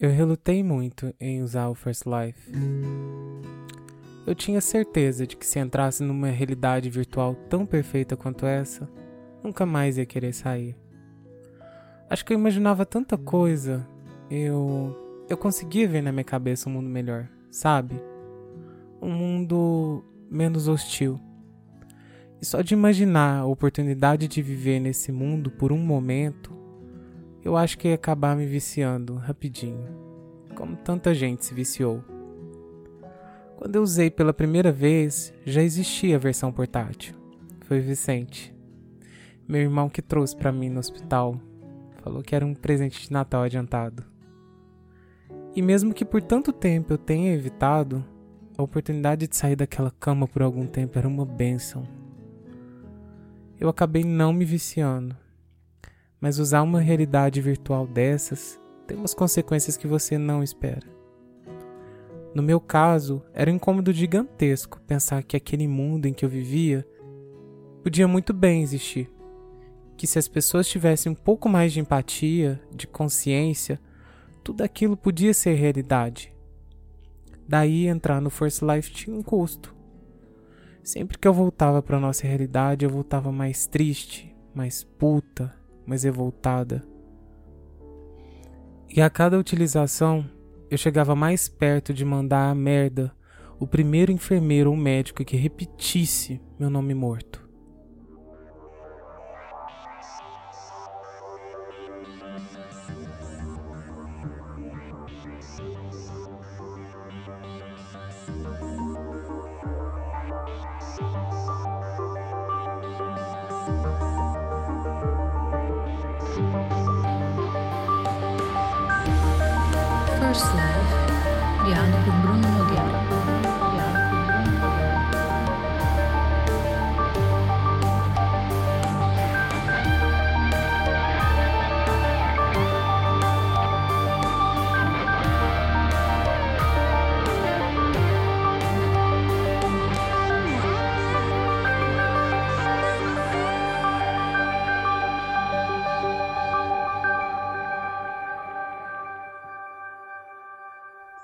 Eu relutei muito em usar o First Life. Eu tinha certeza de que se entrasse numa realidade virtual tão perfeita quanto essa, nunca mais ia querer sair. Acho que eu imaginava tanta coisa, eu eu conseguia ver na minha cabeça um mundo melhor, sabe? Um mundo menos hostil. E só de imaginar a oportunidade de viver nesse mundo por um momento, eu acho que ia acabar me viciando rapidinho, como tanta gente se viciou. Quando eu usei pela primeira vez, já existia a versão portátil. Foi Vicente, meu irmão que trouxe para mim no hospital. Falou que era um presente de Natal adiantado. E mesmo que por tanto tempo eu tenha evitado, a oportunidade de sair daquela cama por algum tempo era uma bênção. Eu acabei não me viciando, mas usar uma realidade virtual dessas tem umas consequências que você não espera. No meu caso, era um incômodo gigantesco pensar que aquele mundo em que eu vivia podia muito bem existir. Que se as pessoas tivessem um pouco mais de empatia, de consciência, tudo aquilo podia ser realidade. Daí entrar no First Life tinha um custo. Sempre que eu voltava para nossa realidade, eu voltava mais triste, mais puta, mais revoltada. E a cada utilização, eu chegava mais perto de mandar a merda o primeiro enfermeiro ou médico que repetisse meu nome morto.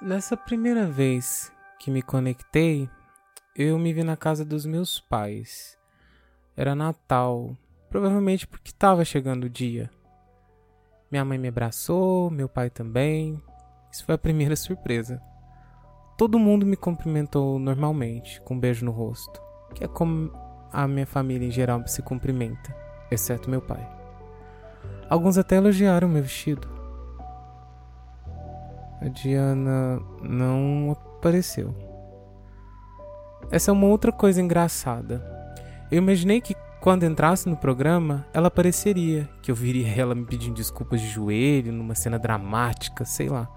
Nessa primeira vez que me conectei, eu me vi na casa dos meus pais. Era Natal, provavelmente porque estava chegando o dia. Minha mãe me abraçou, meu pai também. Isso foi a primeira surpresa. Todo mundo me cumprimentou normalmente, com um beijo no rosto, que é como a minha família em geral se cumprimenta, exceto meu pai. Alguns até elogiaram meu vestido. A Diana não apareceu. Essa é uma outra coisa engraçada. Eu imaginei que quando entrasse no programa, ela apareceria, que eu viria ela me pedindo desculpas de joelho, numa cena dramática, sei lá.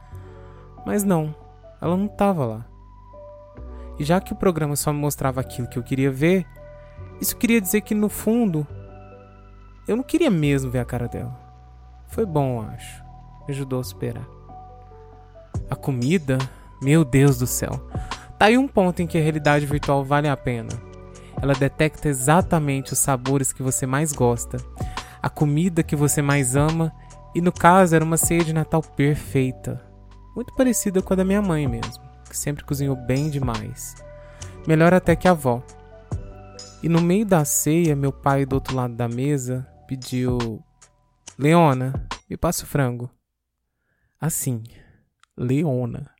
Mas não, ela não estava lá. E já que o programa só me mostrava aquilo que eu queria ver, isso queria dizer que no fundo eu não queria mesmo ver a cara dela. Foi bom, acho. Me ajudou a superar. A comida? Meu Deus do céu. Tá aí um ponto em que a realidade virtual vale a pena. Ela detecta exatamente os sabores que você mais gosta, a comida que você mais ama, e no caso era uma ceia de Natal perfeita. Muito parecida com a da minha mãe mesmo, que sempre cozinhou bem demais. Melhor até que a avó. E no meio da ceia, meu pai do outro lado da mesa pediu: Leona, me passa o frango. Assim, Leona.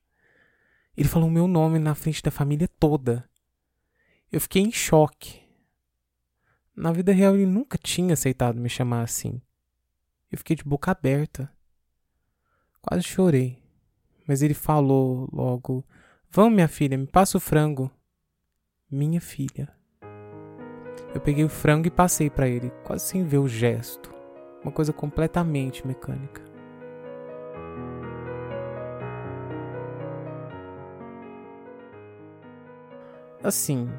Ele falou meu nome na frente da família toda. Eu fiquei em choque. Na vida real, ele nunca tinha aceitado me chamar assim. Eu fiquei de boca aberta. Quase chorei. Mas ele falou logo: Vamos, minha filha, me passa o frango. Minha filha. Eu peguei o frango e passei para ele, quase sem ver o gesto. Uma coisa completamente mecânica. Assim,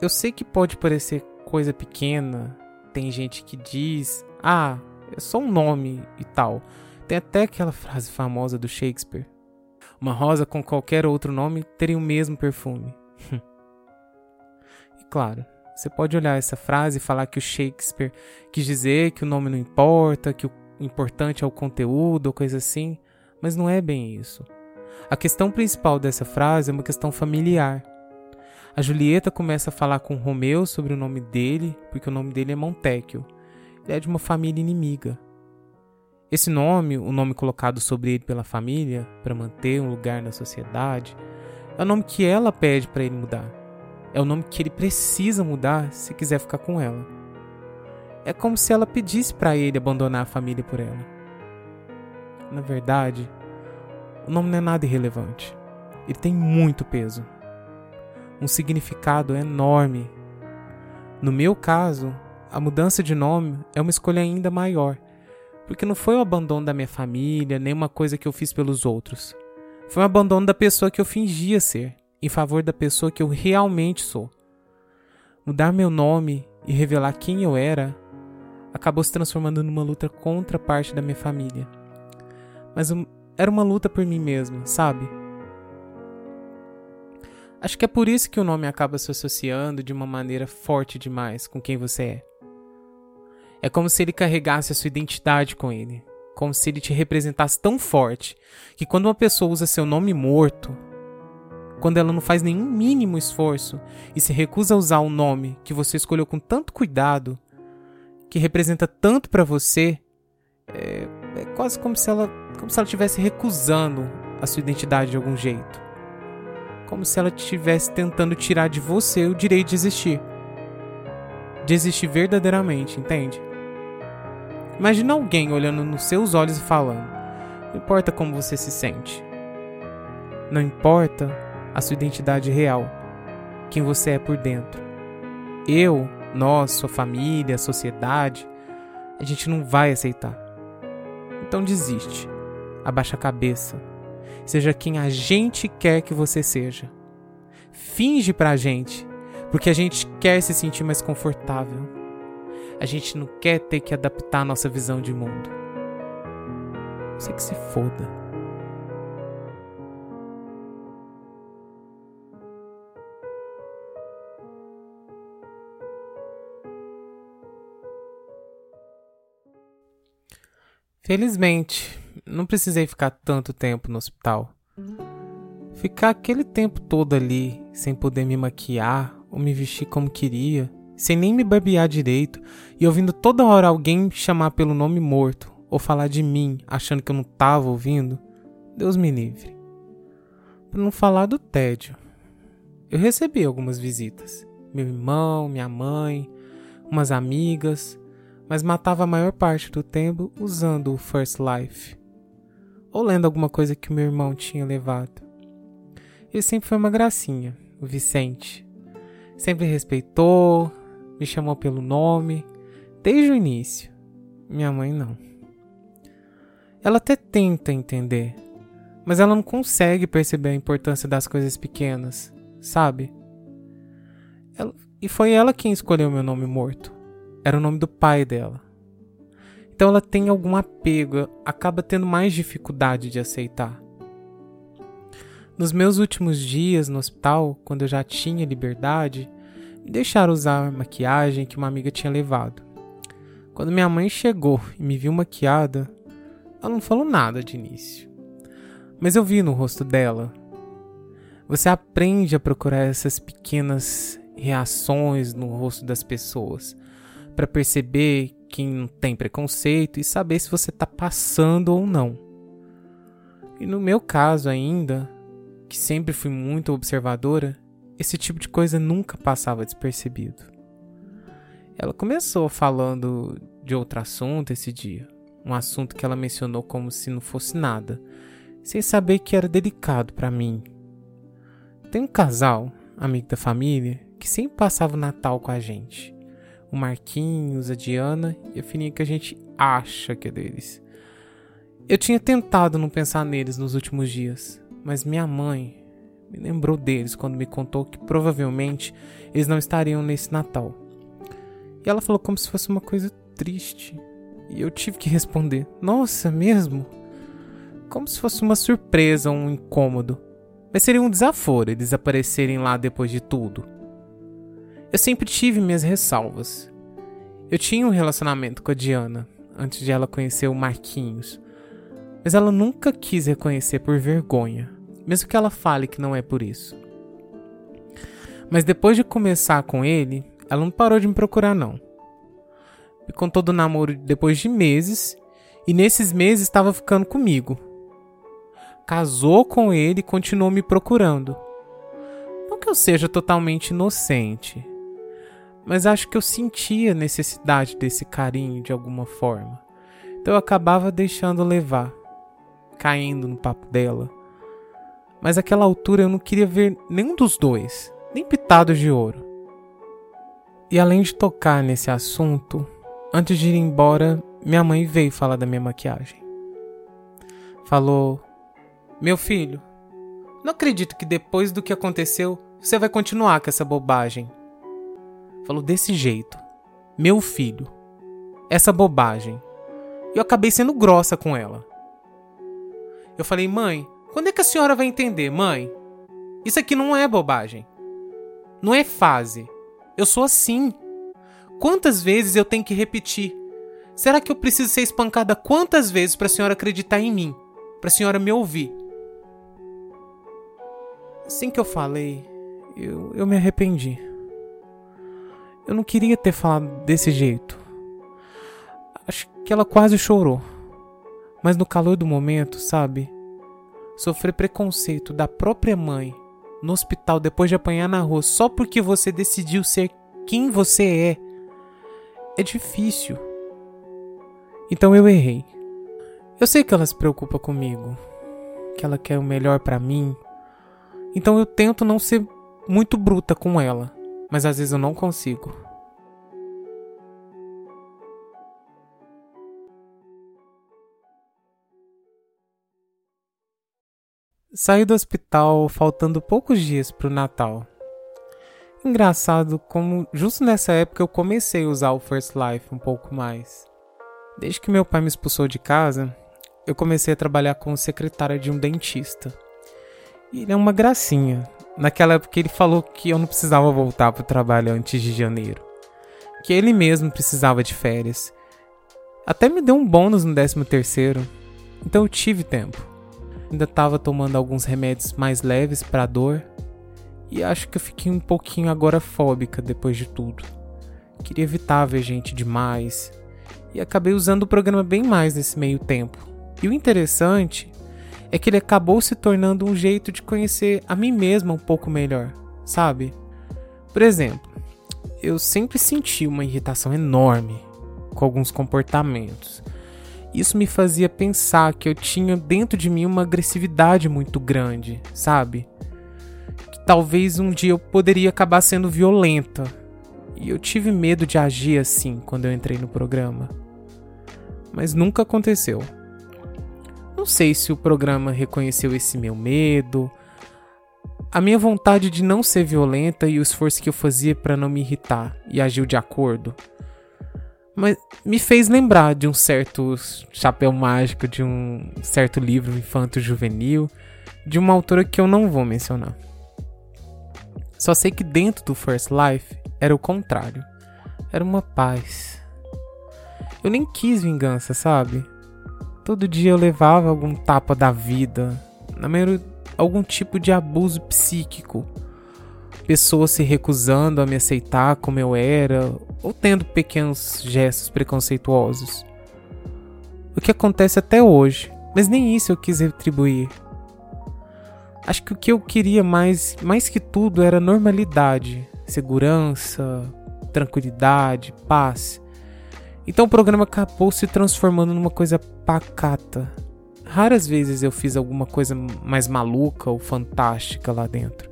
eu sei que pode parecer coisa pequena, tem gente que diz, ah, é só um nome e tal. Tem até aquela frase famosa do Shakespeare: Uma rosa com qualquer outro nome teria o mesmo perfume. e claro, você pode olhar essa frase e falar que o Shakespeare quis dizer que o nome não importa, que o importante é o conteúdo ou coisa assim, mas não é bem isso. A questão principal dessa frase é uma questão familiar. A Julieta começa a falar com Romeu sobre o nome dele, porque o nome dele é Montecchio. Ele é de uma família inimiga. Esse nome, o nome colocado sobre ele pela família, para manter um lugar na sociedade, é o nome que ela pede para ele mudar. É o nome que ele precisa mudar se quiser ficar com ela. É como se ela pedisse para ele abandonar a família por ela. Na verdade, o nome não é nada irrelevante. Ele tem muito peso. Um significado enorme. No meu caso, a mudança de nome é uma escolha ainda maior porque não foi o abandono da minha família, nem uma coisa que eu fiz pelos outros. Foi um abandono da pessoa que eu fingia ser, em favor da pessoa que eu realmente sou. Mudar meu nome e revelar quem eu era acabou se transformando numa luta contra parte da minha família. Mas era uma luta por mim mesmo, sabe? Acho que é por isso que o nome acaba se associando de uma maneira forte demais com quem você é. É como se ele carregasse a sua identidade com ele. Como se ele te representasse tão forte que quando uma pessoa usa seu nome morto, quando ela não faz nenhum mínimo esforço e se recusa a usar um nome que você escolheu com tanto cuidado, que representa tanto para você, é, é, quase como se ela como se ela estivesse recusando a sua identidade de algum jeito. Como se ela estivesse tentando tirar de você o direito de existir. De existir verdadeiramente, entende? Imagina alguém olhando nos seus olhos e falando: Não importa como você se sente. Não importa a sua identidade real, quem você é por dentro. Eu, nós, sua família, a sociedade, a gente não vai aceitar. Então desiste. Abaixa a cabeça. Seja quem a gente quer que você seja. Finge pra gente, porque a gente quer se sentir mais confortável a gente não quer ter que adaptar a nossa visão de mundo. Você que se foda. Felizmente, não precisei ficar tanto tempo no hospital. Ficar aquele tempo todo ali, sem poder me maquiar ou me vestir como queria, sem nem me barbear direito e ouvindo toda hora alguém chamar pelo nome morto ou falar de mim achando que eu não tava ouvindo, Deus me livre. Para não falar do tédio. Eu recebi algumas visitas. Meu irmão, minha mãe, umas amigas, mas matava a maior parte do tempo usando o First Life ou lendo alguma coisa que meu irmão tinha levado. Ele sempre foi uma gracinha, o Vicente. Sempre respeitou, me chamou pelo nome, desde o início. Minha mãe não. Ela até tenta entender, mas ela não consegue perceber a importância das coisas pequenas, sabe? Ela, e foi ela quem escolheu meu nome morto. Era o nome do pai dela. Então ela tem algum apego, acaba tendo mais dificuldade de aceitar. Nos meus últimos dias no hospital, quando eu já tinha liberdade, me deixaram usar a maquiagem que uma amiga tinha levado. Quando minha mãe chegou e me viu maquiada, ela não falou nada de início. Mas eu vi no rosto dela. Você aprende a procurar essas pequenas reações no rosto das pessoas para perceber quem não tem preconceito e saber se você está passando ou não. E no meu caso ainda, que sempre fui muito observadora, esse tipo de coisa nunca passava despercebido. Ela começou falando de outro assunto esse dia, um assunto que ela mencionou como se não fosse nada, sem saber que era delicado para mim. Tem um casal, amigo da família, que sempre passava o Natal com a gente. O Marquinhos, a Diana e a filhinha que a gente acha que é deles. Eu tinha tentado não pensar neles nos últimos dias, mas minha mãe, me lembrou deles quando me contou que provavelmente eles não estariam nesse Natal. E ela falou como se fosse uma coisa triste. E eu tive que responder: Nossa, mesmo? Como se fosse uma surpresa, um incômodo. Mas seria um desaforo eles aparecerem lá depois de tudo. Eu sempre tive minhas ressalvas. Eu tinha um relacionamento com a Diana antes de ela conhecer o Marquinhos. Mas ela nunca quis reconhecer por vergonha, mesmo que ela fale que não é por isso. Mas depois de começar com ele, ela não parou de me procurar não. Me contou do namoro depois de meses, e nesses meses estava ficando comigo. Casou com ele e continuou me procurando. Não que eu seja totalmente inocente, mas acho que eu sentia necessidade desse carinho de alguma forma. Então eu acabava deixando levar, caindo no papo dela. Mas naquela altura eu não queria ver nenhum dos dois, nem pitados de ouro. E além de tocar nesse assunto, antes de ir embora, minha mãe veio falar da minha maquiagem. Falou: Meu filho, não acredito que depois do que aconteceu você vai continuar com essa bobagem. Falou desse jeito: Meu filho, essa bobagem. E eu acabei sendo grossa com ela. Eu falei, mãe, quando é que a senhora vai entender, mãe? Isso aqui não é bobagem. Não é fase. Eu sou assim. Quantas vezes eu tenho que repetir? Será que eu preciso ser espancada quantas vezes para a senhora acreditar em mim? Para a senhora me ouvir? Assim que eu falei, eu, eu me arrependi. Eu não queria ter falado desse jeito. Acho que ela quase chorou. Mas no calor do momento, sabe? Sofrer preconceito da própria mãe no hospital depois de apanhar na rua só porque você decidiu ser quem você é é difícil. Então eu errei. Eu sei que ela se preocupa comigo, que ela quer o melhor para mim. Então eu tento não ser muito bruta com ela, mas às vezes eu não consigo. Saí do hospital faltando poucos dias para o Natal. Engraçado como justo nessa época eu comecei a usar o First Life um pouco mais. Desde que meu pai me expulsou de casa, eu comecei a trabalhar como secretária de um dentista. E ele é uma gracinha. Naquela época ele falou que eu não precisava voltar para o trabalho antes de janeiro. Que ele mesmo precisava de férias. Até me deu um bônus no 13 terceiro. Então eu tive tempo. Ainda estava tomando alguns remédios mais leves para dor. E acho que eu fiquei um pouquinho agorafóbica depois de tudo. Queria evitar ver gente demais. E acabei usando o programa bem mais nesse meio tempo. E o interessante é que ele acabou se tornando um jeito de conhecer a mim mesma um pouco melhor, sabe? Por exemplo, eu sempre senti uma irritação enorme com alguns comportamentos. Isso me fazia pensar que eu tinha dentro de mim uma agressividade muito grande, sabe? Que talvez um dia eu poderia acabar sendo violenta. E eu tive medo de agir assim quando eu entrei no programa. Mas nunca aconteceu. Não sei se o programa reconheceu esse meu medo, a minha vontade de não ser violenta e o esforço que eu fazia para não me irritar e agir de acordo mas me fez lembrar de um certo chapéu mágico, de um certo livro infanto-juvenil, de uma autora que eu não vou mencionar. Só sei que dentro do First Life era o contrário. Era uma paz. Eu nem quis vingança, sabe? Todo dia eu levava algum tapa da vida, na maioria algum tipo de abuso psíquico pessoas se recusando a me aceitar como eu era, ou tendo pequenos gestos preconceituosos. O que acontece até hoje, mas nem isso eu quis retribuir. Acho que o que eu queria mais, mais que tudo era normalidade, segurança, tranquilidade, paz. Então o programa acabou se transformando numa coisa pacata. Raras vezes eu fiz alguma coisa mais maluca ou fantástica lá dentro.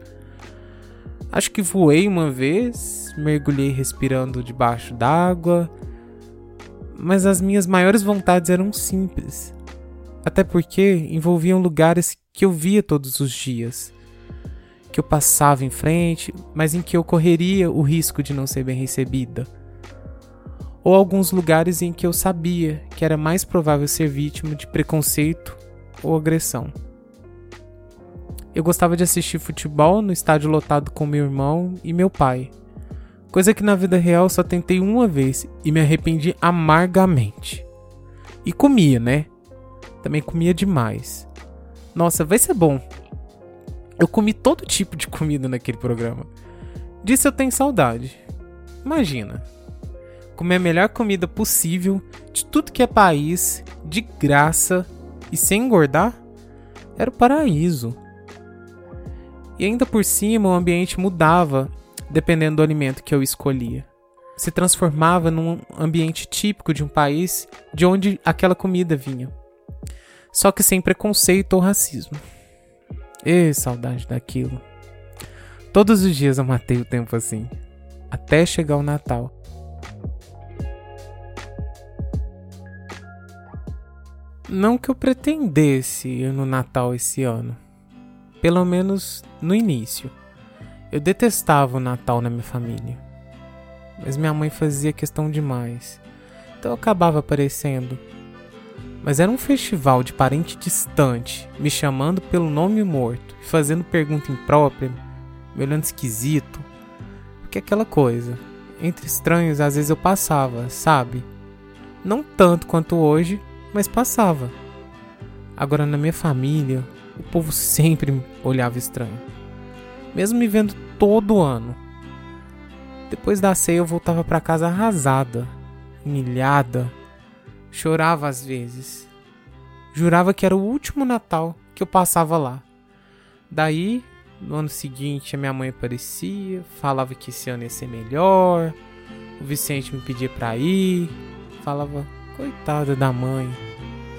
Acho que voei uma vez, mergulhei respirando debaixo d'água, mas as minhas maiores vontades eram simples. Até porque envolviam lugares que eu via todos os dias, que eu passava em frente, mas em que eu correria o risco de não ser bem recebida. Ou alguns lugares em que eu sabia que era mais provável ser vítima de preconceito ou agressão. Eu gostava de assistir futebol no estádio lotado com meu irmão e meu pai. Coisa que na vida real só tentei uma vez e me arrependi amargamente. E comia, né? Também comia demais. Nossa, vai ser bom. Eu comi todo tipo de comida naquele programa. Disso eu tenho saudade. Imagina. Comer a melhor comida possível de tudo que é país, de graça e sem engordar? Era o paraíso. E ainda por cima o ambiente mudava dependendo do alimento que eu escolhia. Se transformava num ambiente típico de um país de onde aquela comida vinha. Só que sem preconceito ou racismo. E saudade daquilo. Todos os dias eu matei o tempo assim, até chegar o Natal. Não que eu pretendesse ir no Natal esse ano. Pelo menos no início. Eu detestava o Natal na minha família. Mas minha mãe fazia questão demais. Então eu acabava aparecendo. Mas era um festival de parente distante, me chamando pelo nome morto fazendo pergunta imprópria, me olhando esquisito. Porque aquela coisa, entre estranhos às vezes eu passava, sabe? Não tanto quanto hoje, mas passava. Agora na minha família, o povo sempre olhava estranho. Mesmo me vendo todo ano. Depois da ceia eu voltava para casa arrasada, humilhada, chorava às vezes. Jurava que era o último Natal que eu passava lá. Daí, no ano seguinte, a minha mãe aparecia, falava que esse ano ia ser melhor. O Vicente me pedia pra ir, falava: Coitada da mãe,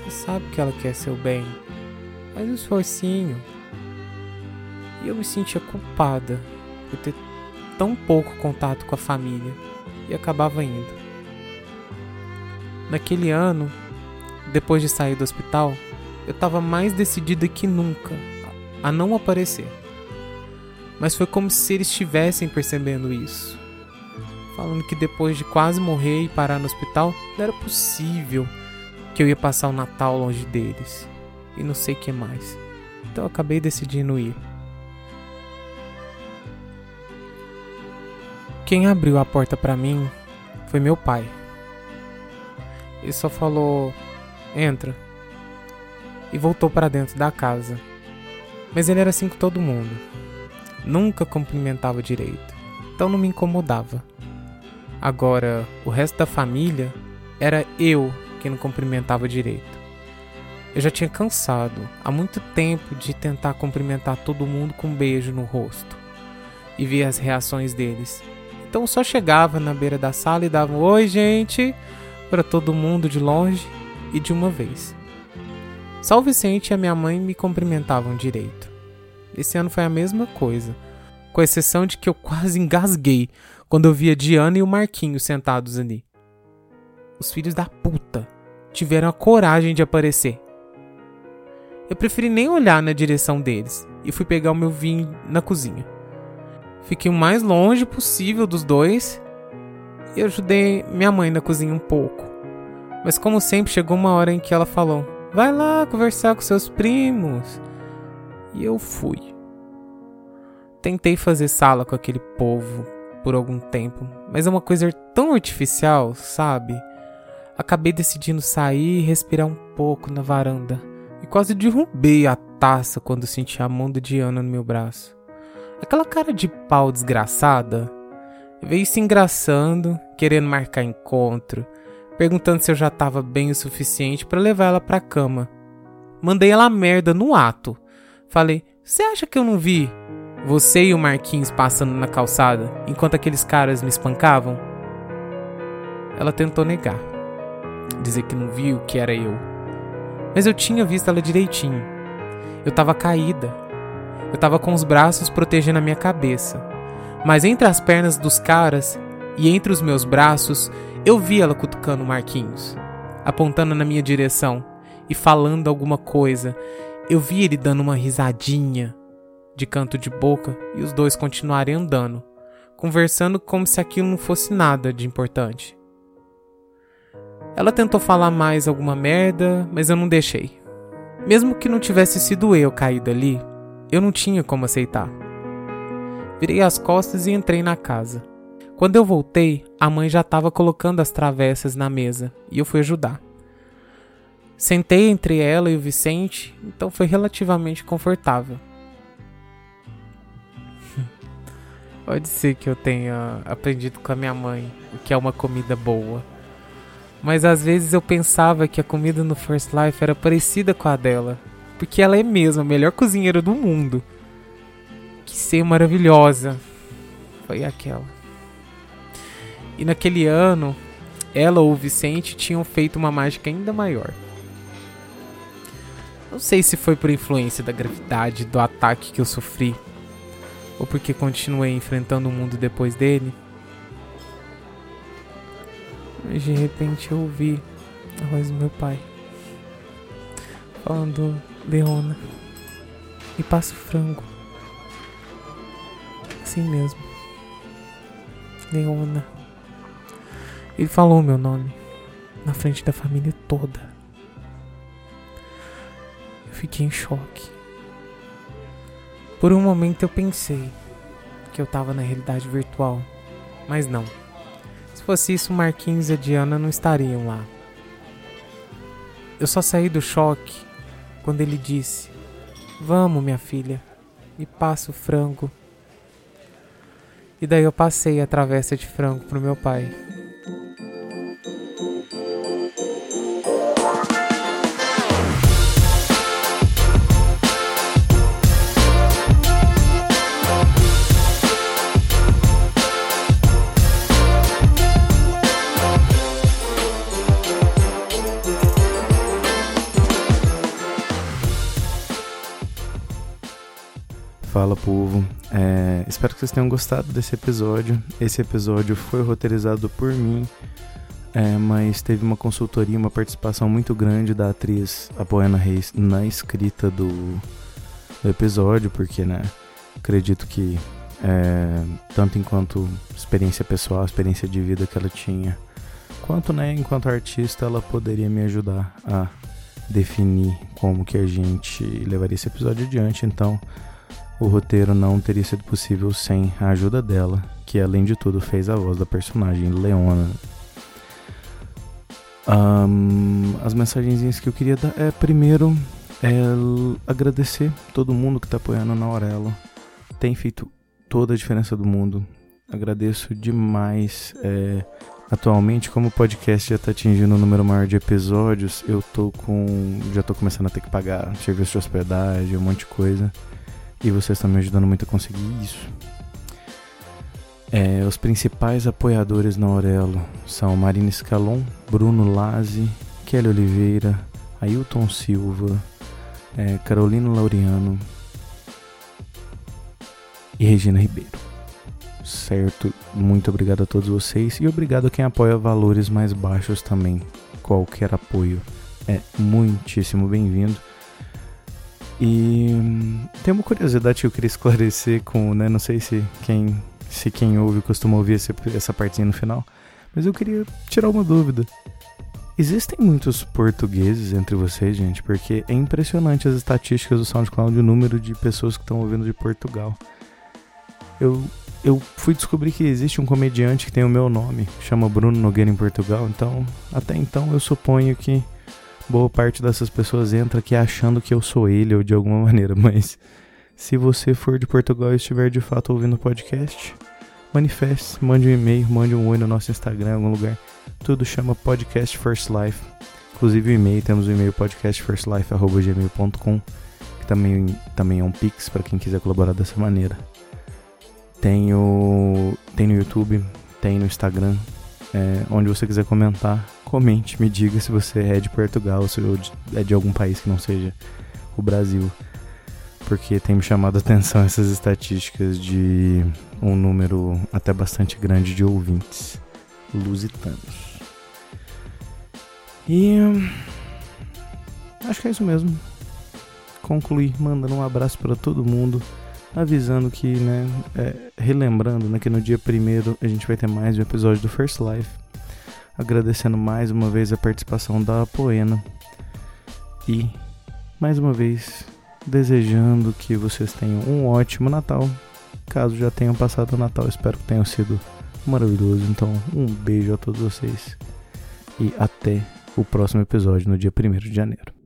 você sabe que ela quer seu bem. Faz um esforcinho. E eu me sentia culpada por ter tão pouco contato com a família e acabava indo. Naquele ano, depois de sair do hospital, eu estava mais decidida que nunca a não aparecer. Mas foi como se eles estivessem percebendo isso. Falando que depois de quase morrer e parar no hospital, não era possível que eu ia passar o Natal longe deles. E não sei o que mais. Então eu acabei decidindo ir. Quem abriu a porta para mim foi meu pai. Ele só falou: "Entra" e voltou para dentro da casa. Mas ele era assim com todo mundo. Nunca cumprimentava direito, então não me incomodava. Agora, o resto da família era eu que não cumprimentava direito. Eu já tinha cansado há muito tempo de tentar cumprimentar todo mundo com um beijo no rosto e ver as reações deles. Então só chegava na beira da sala e dava um oi, gente, para todo mundo de longe e de uma vez. Só o Vicente e a minha mãe me cumprimentavam direito. Esse ano foi a mesma coisa, com exceção de que eu quase engasguei quando eu via Diana e o Marquinhos sentados ali. Os filhos da puta tiveram a coragem de aparecer. Eu preferi nem olhar na direção deles e fui pegar o meu vinho na cozinha. Fiquei o mais longe possível dos dois e ajudei minha mãe na cozinha um pouco. Mas como sempre, chegou uma hora em que ela falou: Vai lá conversar com seus primos. E eu fui. Tentei fazer sala com aquele povo por algum tempo, mas é uma coisa tão artificial, sabe? Acabei decidindo sair e respirar um pouco na varanda. E quase derrubei a taça quando senti a mão de Diana no meu braço. Aquela cara de pau desgraçada veio se engraçando, querendo marcar encontro, perguntando se eu já estava bem o suficiente para levar ela para cama. Mandei ela merda no ato. Falei: "Você acha que eu não vi você e o Marquinhos passando na calçada enquanto aqueles caras me espancavam?" Ela tentou negar, dizer que não viu que era eu. Mas eu tinha visto ela direitinho. Eu tava caída. Eu tava com os braços protegendo a minha cabeça. Mas entre as pernas dos caras e entre os meus braços, eu vi ela cutucando Marquinhos, apontando na minha direção e falando alguma coisa. Eu vi ele dando uma risadinha de canto de boca e os dois continuarem andando, conversando como se aquilo não fosse nada de importante. Ela tentou falar mais alguma merda, mas eu não deixei. Mesmo que não tivesse sido eu caído ali, eu não tinha como aceitar. Virei as costas e entrei na casa. Quando eu voltei, a mãe já estava colocando as travessas na mesa e eu fui ajudar. Sentei entre ela e o Vicente, então foi relativamente confortável. Pode ser que eu tenha aprendido com a minha mãe o que é uma comida boa. Mas às vezes eu pensava que a comida no First Life era parecida com a dela. Porque ela é mesmo a melhor cozinheira do mundo. Que ser maravilhosa. Foi aquela. E naquele ano, ela ou o Vicente tinham feito uma mágica ainda maior. Não sei se foi por influência da gravidade do ataque que eu sofri, ou porque continuei enfrentando o mundo depois dele. Mas de repente eu ouvi a voz do meu pai falando: Leona, me passa o frango. Assim mesmo. Leona. Ele falou meu nome na frente da família toda. Eu fiquei em choque. Por um momento eu pensei que eu tava na realidade virtual, mas não. Se fosse isso, Marquinhos e Diana não estariam lá. Eu só saí do choque quando ele disse: Vamos, minha filha, me passa o frango. E daí eu passei a travessa de frango pro meu pai. Povo, é, espero que vocês tenham gostado desse episódio. Esse episódio foi roteirizado por mim, é, mas teve uma consultoria, uma participação muito grande da atriz Apoena Reis na escrita do, do episódio, porque né, acredito que é, tanto enquanto experiência pessoal, experiência de vida que ela tinha, quanto né, enquanto artista ela poderia me ajudar a definir como que a gente levaria esse episódio adiante. Então o roteiro não teria sido possível sem a ajuda dela, que além de tudo fez a voz da personagem Leona. Um, as mensagenzinhas que eu queria dar é primeiro é agradecer todo mundo que está apoiando na Aurelo. Tem feito toda a diferença do mundo. Agradeço demais. É, atualmente, como o podcast já está atingindo um número maior de episódios, eu tô com. já tô começando a ter que pagar serviço de hospedagem, um monte de coisa. E vocês estão me ajudando muito a conseguir isso. É, os principais apoiadores na Aurelo são Marina Scalon, Bruno Lazzi, Kelly Oliveira, Ailton Silva, é, Carolina Laureano e Regina Ribeiro. Certo? Muito obrigado a todos vocês e obrigado a quem apoia valores mais baixos também. Qualquer apoio é muitíssimo bem-vindo. E tem uma curiosidade que eu queria esclarecer com, né, não sei se quem, se quem ouve costuma ouvir esse, essa partezinha no final, mas eu queria tirar uma dúvida. Existem muitos portugueses entre vocês, gente, porque é impressionante as estatísticas do SoundCloud, o número de pessoas que estão ouvindo de Portugal. Eu, eu fui descobrir que existe um comediante que tem o meu nome, chama Bruno Nogueira em Portugal, então até então eu suponho que boa parte dessas pessoas entra aqui achando que eu sou ele ou de alguma maneira, mas se você for de Portugal e estiver de fato ouvindo o podcast, manifeste, mande um e-mail, mande um oi no nosso Instagram, em algum lugar. Tudo chama Podcast First Life. Inclusive o e-mail, temos o e-mail podcastfirstlife.gmail.com que também, também é um pix para quem quiser colaborar dessa maneira. Tem, o, tem no YouTube, tem no Instagram, é, onde você quiser comentar, comente, me diga se você é de Portugal, se é de algum país que não seja o Brasil. Porque tem me chamado a atenção essas estatísticas de um número até bastante grande de ouvintes lusitanos. E acho que é isso mesmo. Concluir mandando um abraço para todo mundo avisando que, né, é, relembrando né, que no dia primeiro a gente vai ter mais um episódio do First Life. Agradecendo mais uma vez a participação da Poena. E, mais uma vez, desejando que vocês tenham um ótimo Natal. Caso já tenham passado o Natal, espero que tenham sido maravilhoso. Então, um beijo a todos vocês e até o próximo episódio no dia 1 de janeiro.